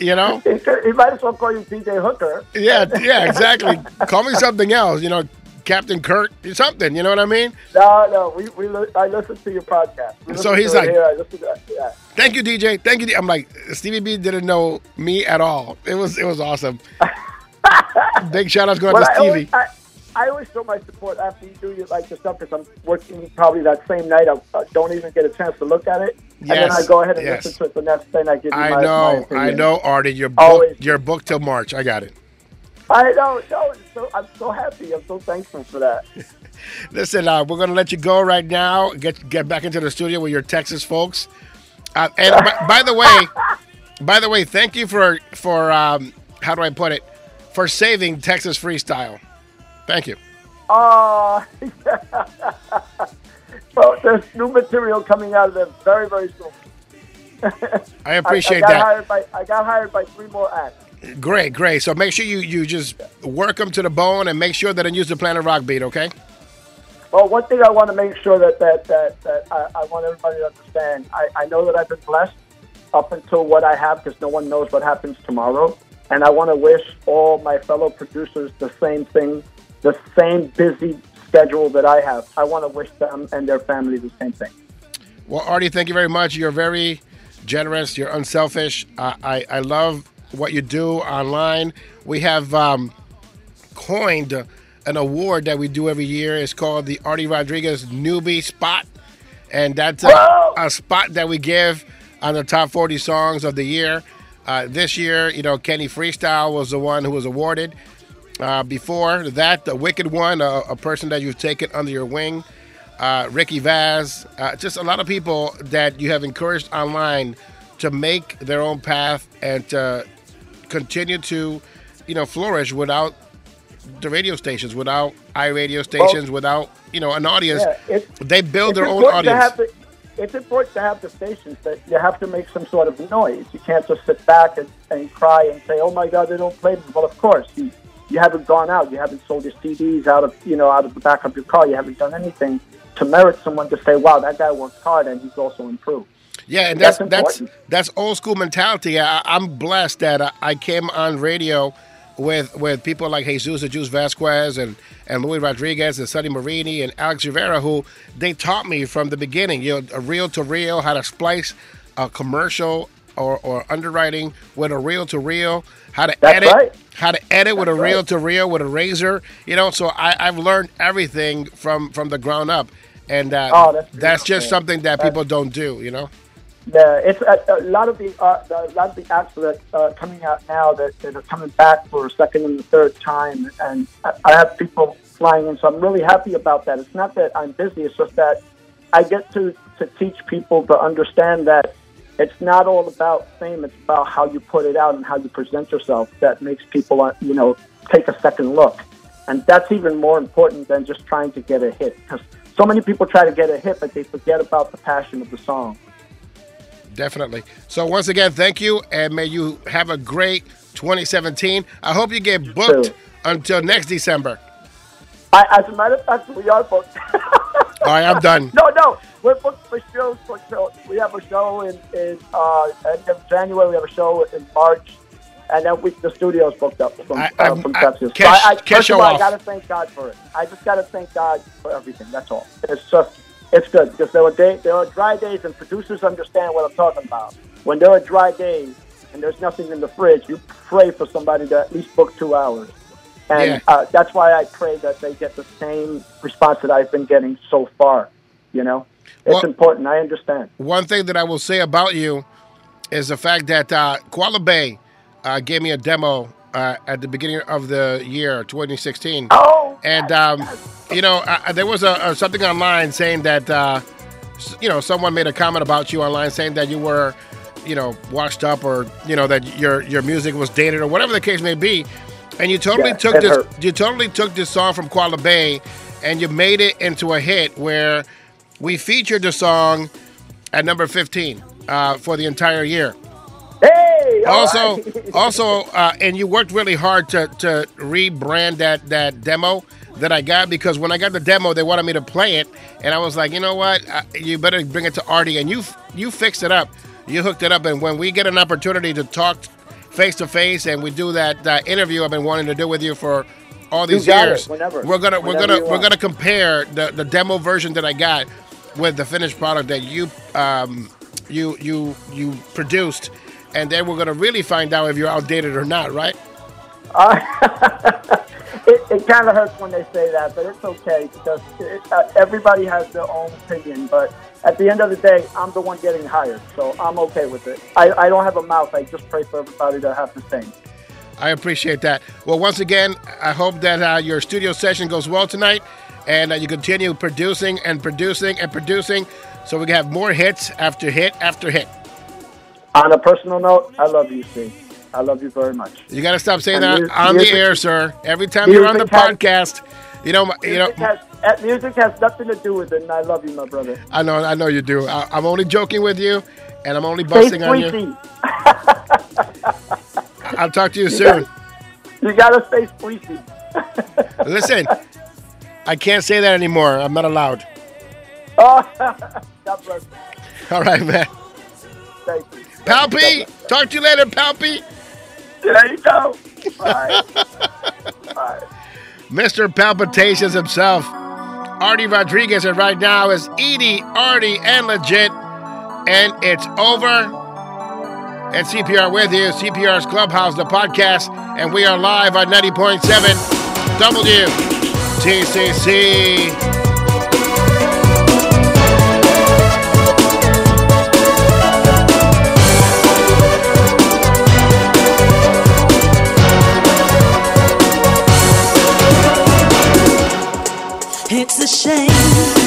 You know? He, could- he might as well call you DJ Hooker. Yeah, yeah, exactly. Call me something else. You know, Captain Kirk, something. You know what I mean? No, no, we, we li- I listen to your podcast. We So he's like- here. I listen to, yeah. Thank you, DJ. Thank you. I'm like Stevie B didn't know me at all. It was it was awesome. Big shout outs going to I Stevie. always, I, I always show my support after you do your, like your stuff because I'm working probably that same night. I, I don't even get a chance to look at it, and then I go ahead and yes. listen to it the next day. And I give you I my, my know, opinion. I know, Artie. You're Always. booked. You're booked till March. I got it. I know. No, so, I'm so happy. I'm so thankful for that. Listen, uh, we're gonna let you go right now. Get get back into the studio with your Texas folks. Uh, and by, by the way, by the way, thank you for for um, how do I put it? For saving Texas freestyle. Thank you. Oh, well, there's new material coming out of there very, very soon. I appreciate I, got that. Hired by, I got hired by three more acts. Great, great. So make sure you you just work them to the bone and make sure that I use the Planet Rock beat. Okay. Well, one thing I want to make sure that that that, that I, I want everybody to understand. I, I know that I've been blessed up until what I have because no one knows what happens tomorrow, and I want to wish all my fellow producers the same thing, the same busy schedule that I have. I want to wish them and their family the same thing. Well, Artie, thank you very much. You're very generous. You're unselfish. Uh, I I love what you do online. We have um, coined an award that we do every year. It's called the Artie Rodriguez Newbie Spot, and that's a, a spot that we give on the top 40 songs of the year. Uh, this year, you know, Kenny Freestyle was the one who was awarded. Uh, before that, the Wicked One, a, a person that you've taken under your wing, uh, Ricky Vaz, uh, just a lot of people that you have encouraged online to make their own path and to continue to, you know, flourish without the radio stations, without iRadio stations, without you know an audience. Yeah, they build their own to audience. the- it's important to have the stations that you have to make some sort of noise. You can't just sit back and, and cry and say, "Oh my God, they don't play them." Well, of course, you you haven't gone out, you haven't sold your CDs out of you know out of the back of your car, you haven't done anything to merit someone to say, "Wow, that guy worked hard and he's also improved." Yeah, and that's That's that's that's old school mentality. I, I'm blessed that I, I came on radio with with people like Jesus the Juice Vasquez and and Louis Rodriguez and Sonny Marini and Alex Rivera, who they taught me from the beginning. You know, a reel to reel, how to splice a commercial or, or underwriting with a reel to reel, how to That's edit, right. how to edit with a That's reel to reel with a razor. You know, so I, I've learned everything from from the ground up, and uh, Oh, that's that's just something that people don't do. You know. Yeah, it's a, a lot of the uh, a lot of the acts that uh, coming out now that, that are coming back for a second and the third time, and I, I have people flying in, so I'm really happy about that. It's not that I'm busy; it's just that I get to to teach people to understand that it's not all about fame; it's about how you put it out and how you present yourself that makes people, uh, you know, take a second look, and that's even more important than just trying to get a hit because so many people try to get a hit, but they forget about the passion of the song. Definitely. So once again, thank you, and may you have a great 2017. I hope you get booked until next December. I, as a matter of fact, we are booked. All right, I'm done. No, no, we're booked for shows. For show. We have a show in in uh, end of January. We have a show in March, and then we, the studio's booked up from I- uh, I'm- from Texas. cash- so I, I, first of all, I gotta thank God for it. I just gotta thank God for everything. That's all. It's just it's good because there were day, there are dry days, and producers understand what I'm talking about. When there are dry days and there's nothing in the fridge, you pray for somebody to at least book two hours. And Yeah. uh, that's why I pray that they get the same response that I've been getting so far. You know, it's Well- important. I understand. One thing that I will say about you is the fact that uh, Koala Bay uh, gave me a demo uh, at the beginning of the year 2016. Oh, and um, you know, uh, there was a, something online saying that uh, you know someone made a comment about you online saying that you were you know washed up or you know that your your music was dated or whatever the case may be, and you totally Yeah, took this hurt. you totally took this song from Kuala Bay and you made it into a hit where we featured the song at number 15 uh, for the entire year. Also, right. also, uh, and you worked really hard to to rebrand that that demo that I got because when I got the demo, they wanted me to play it, and I was like, you know what, uh, you better bring it to Artie, and you you fixed it up, you hooked it up, and when we get an opportunity to talk face to face and we do that uh, interview I've been wanting to do with you for all these it, years, whenever. we're gonna we're gonna we're gonna compare the the demo version that I got with the finished product that you um you you you produced, and then we're gonna really find out if you're outdated or not, right? it, it kind of hurts when they say that, but it's okay because it, uh, everybody has their own opinion. But at the end of the day, I'm the one getting hired, so I'm okay with it. I, I don't have a mouth. I just pray for everybody to have the same. I appreciate that. Well, once again, I hope that uh, your studio session goes well tonight, and uh, you continue producing and producing and producing, so we can have more hits after hit after hit. On a personal note, I love you, Steve. I love you very much. You got to stop saying And that mu- on the music- air, sir. Every time you're on the has- podcast, you know, you know. Music has, music has nothing to do with it, and I love you, my brother. I know, I know you do. I, I'm only joking with you, and I'm only Stay busting on you. I'll talk to you soon. You gotta stay squeezy. Listen, I can't say that anymore. I'm not allowed. Oh, God bless. All right, man. Thank you. Palpy, talk to you later, Palpy. There you go. Bye. Mr. Palpitations himself, Artie Rodriguez, and right now is Edie, Artie, and Legit. And it's over. And CPR with you, CPR's Clubhouse, the podcast, and we are live on 90.7 WTCC. It's a shame.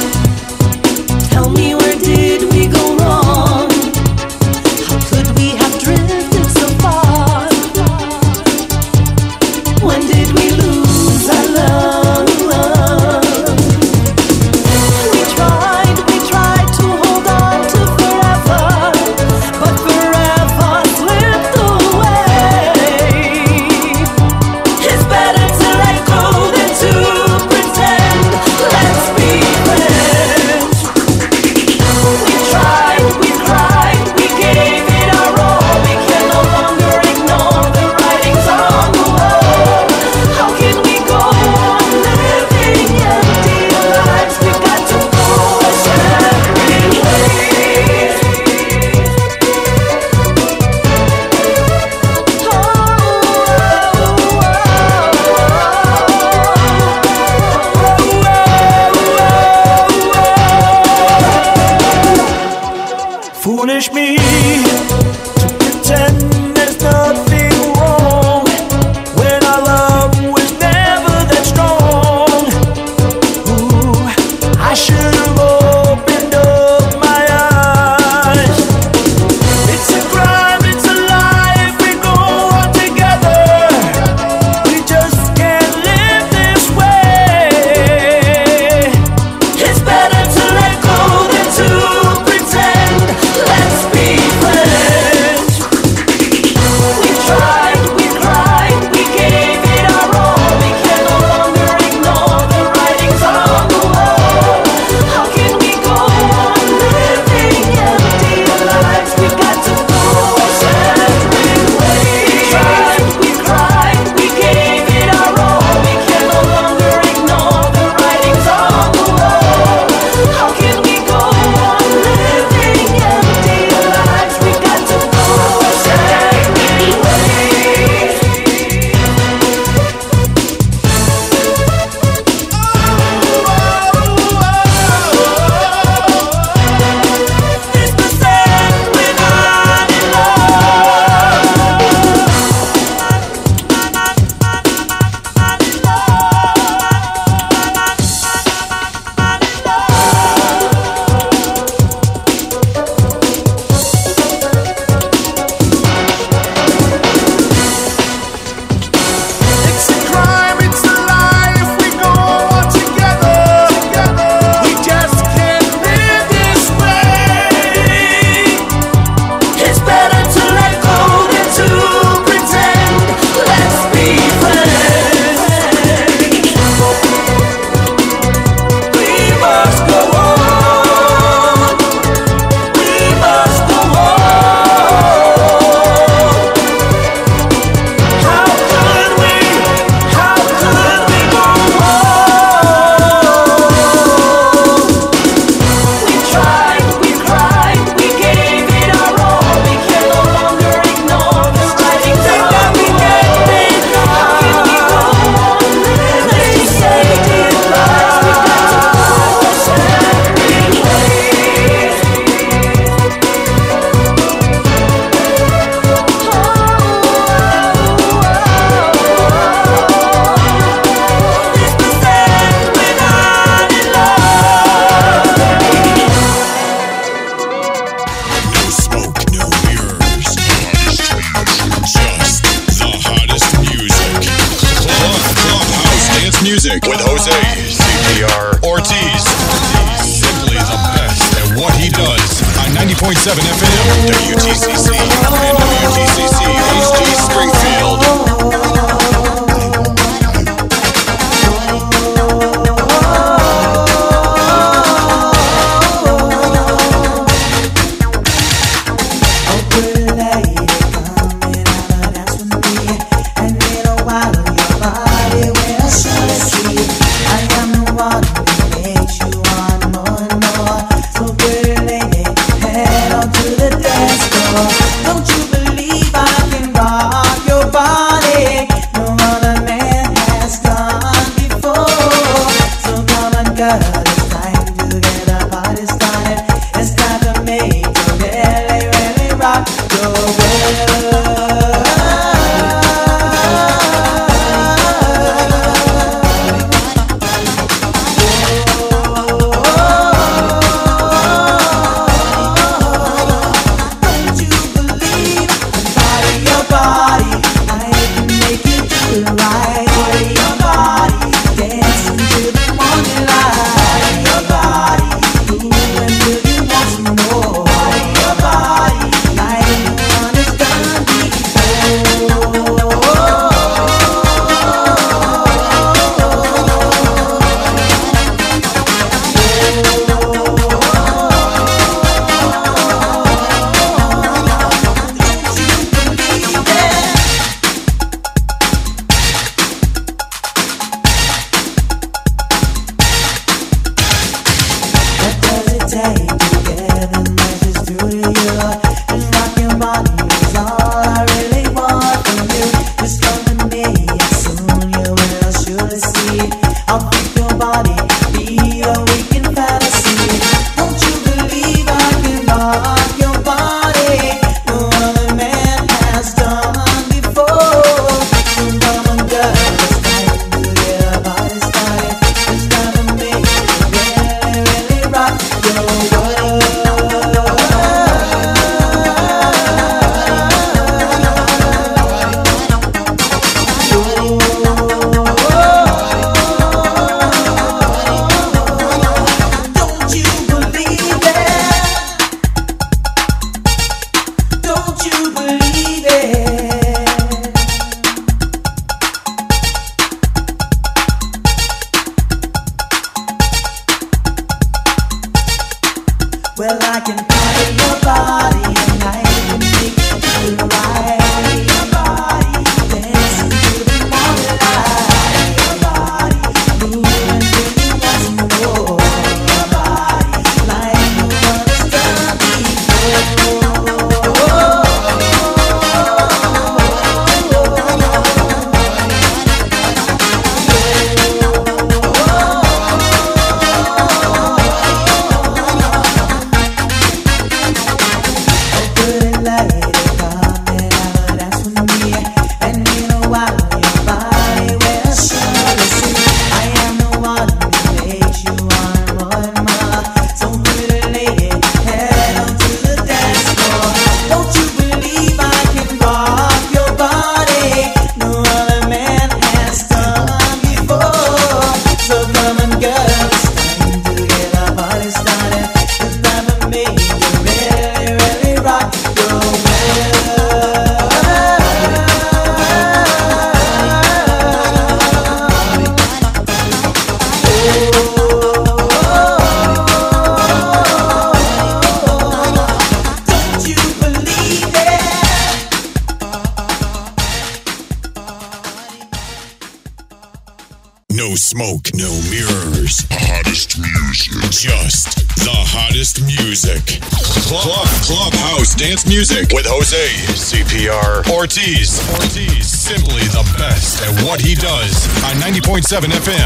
90.7 FM,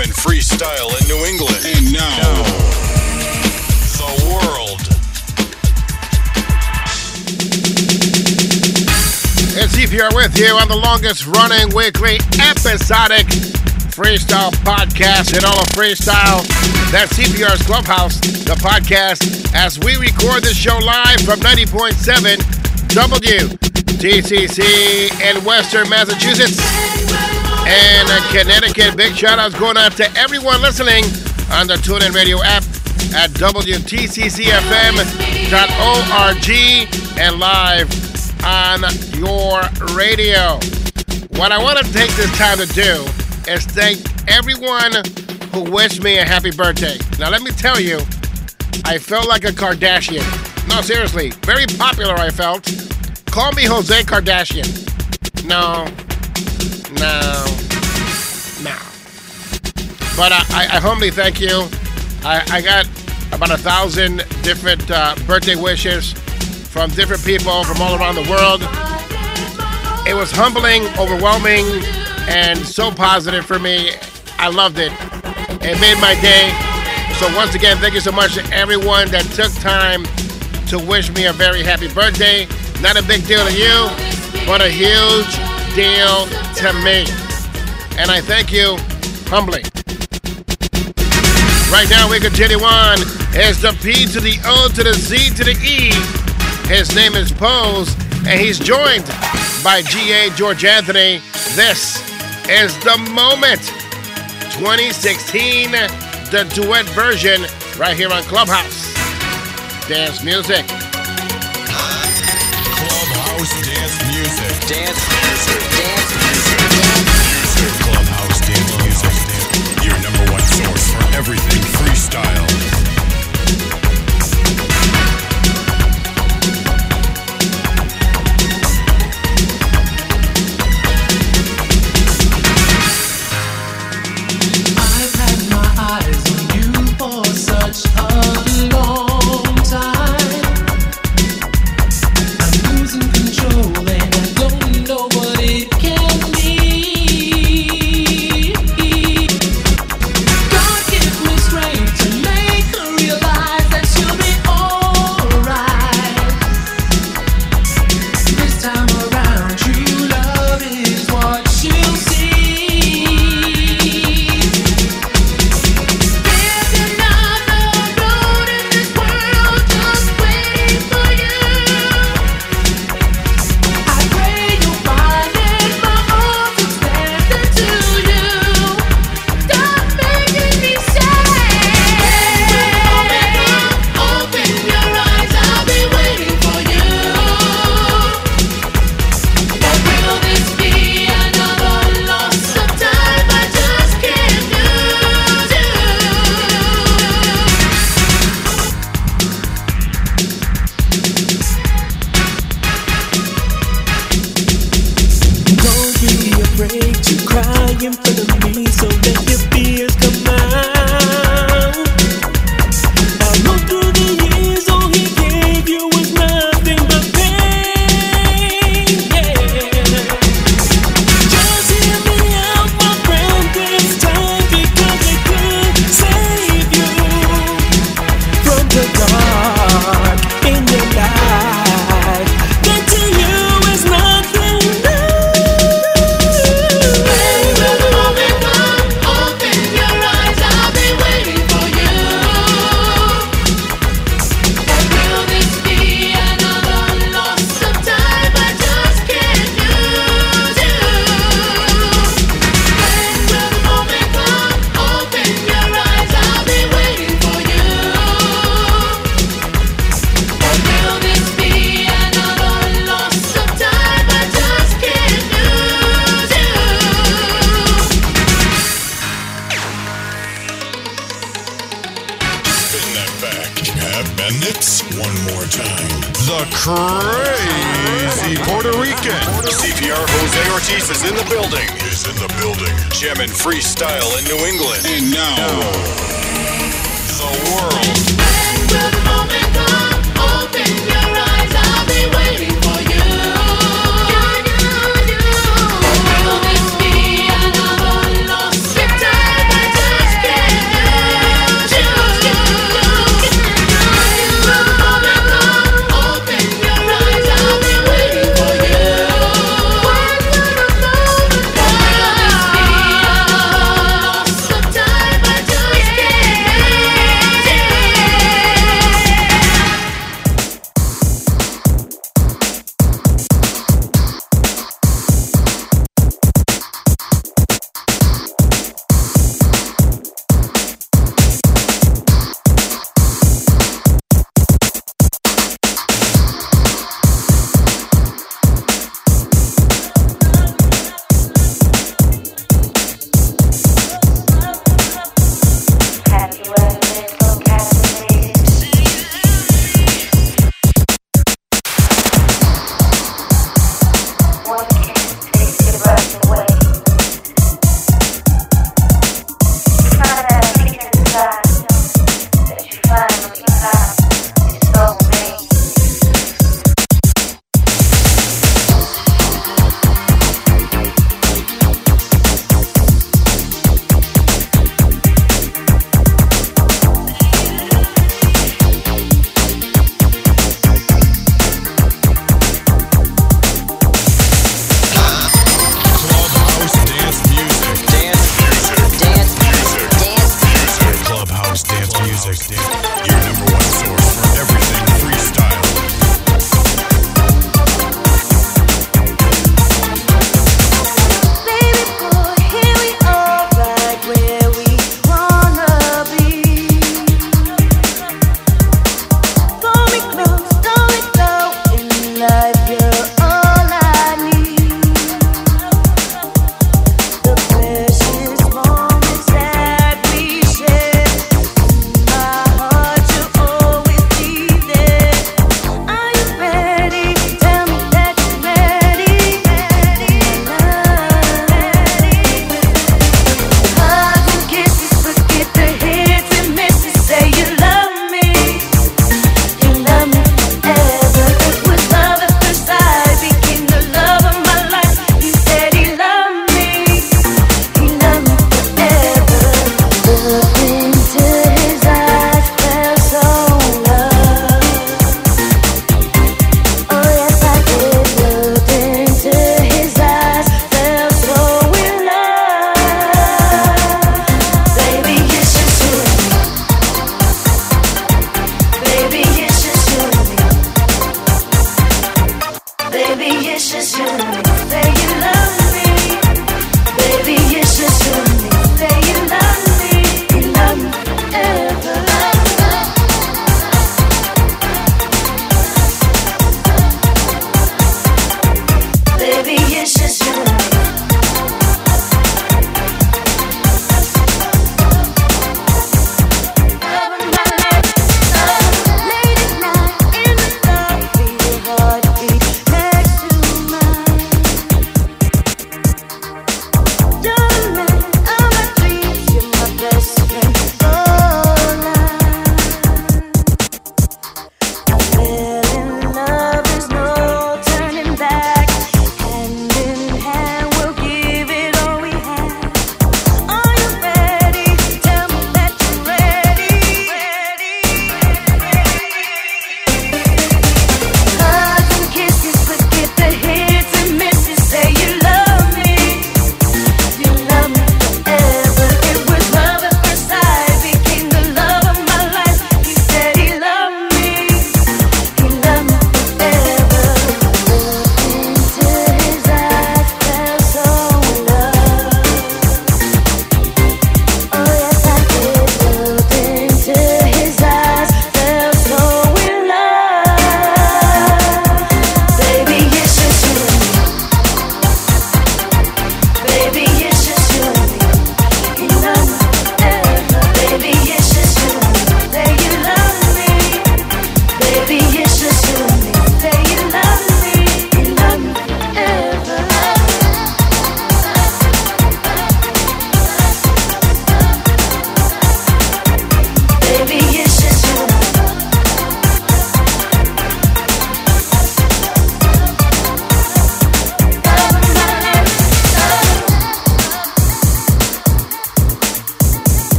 building. And freestyle in New England. And now, the world. It's CPR with you on the longest running weekly episodic freestyle podcast in all of freestyle. That's CPR's Clubhouse, the podcast, as we record this show live from 90.7 WTCC in Western Massachusetts and Connecticut. Big shout outs going out to everyone listening on the TuneIn Radio app at WTCCFM.org and live on your radio. What I want to take this time to do is thank everyone who wished me a happy birthday. Now, let me tell you, I felt like a Kardashian. No, seriously, very popular I felt. Call me Jose Kardashian. No, no, no. But I, I, I humbly thank you. I, I got about a thousand different uh, birthday wishes from different people from all around the world. It was humbling, overwhelming, and so positive for me. I loved it. It made my day. So once again, thank you so much to everyone that took time to wish me a very happy birthday. Not a big deal to you, but a huge deal to me. And I thank you humbly. Right now, we continue on. It's the P to the O to the Z to the E. His name is Poze, and he's joined by G.A. George Anthony. This is the moment. 2016, the duet version, right here on Clubhouse. Dance music. Clubhouse dance music. Dance music. Dance music. Dance music. Clubhouse dance music. Your number one source for everything freestyle. Cry in front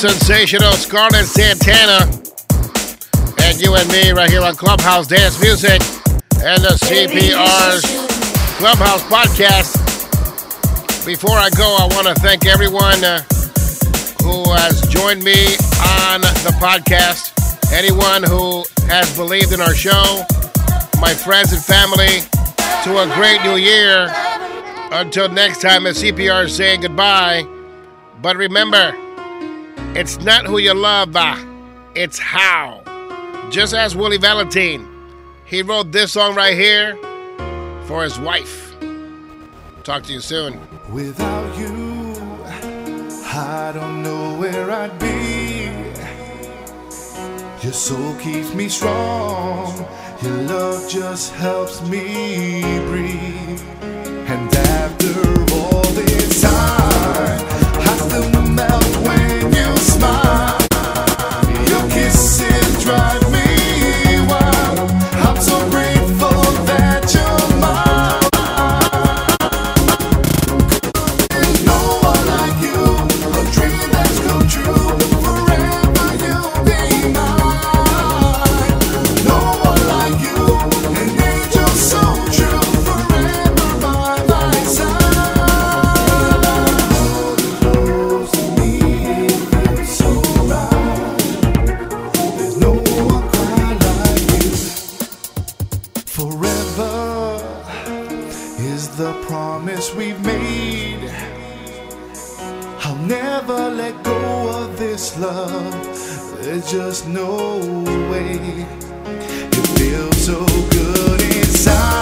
sensational Scarlett Santana. And you and me right here on Clubhouse Dance Music and the CPR's Clubhouse Podcast. Before I go, I want to thank everyone uh, who has joined me on the podcast, anyone who has believed in our show, my friends and family, to a great new year. Until next time, as CPR is saying goodbye. But remember, it's not who you love, it's how. Just as Willie Valentine, he wrote this song right here for his wife. Talk to you soon. Without you, I don't know where I'd be. Your soul keeps me strong. Your love just helps me breathe. And after all this time, smile. Let go of this love. There's just no way. It feels so good inside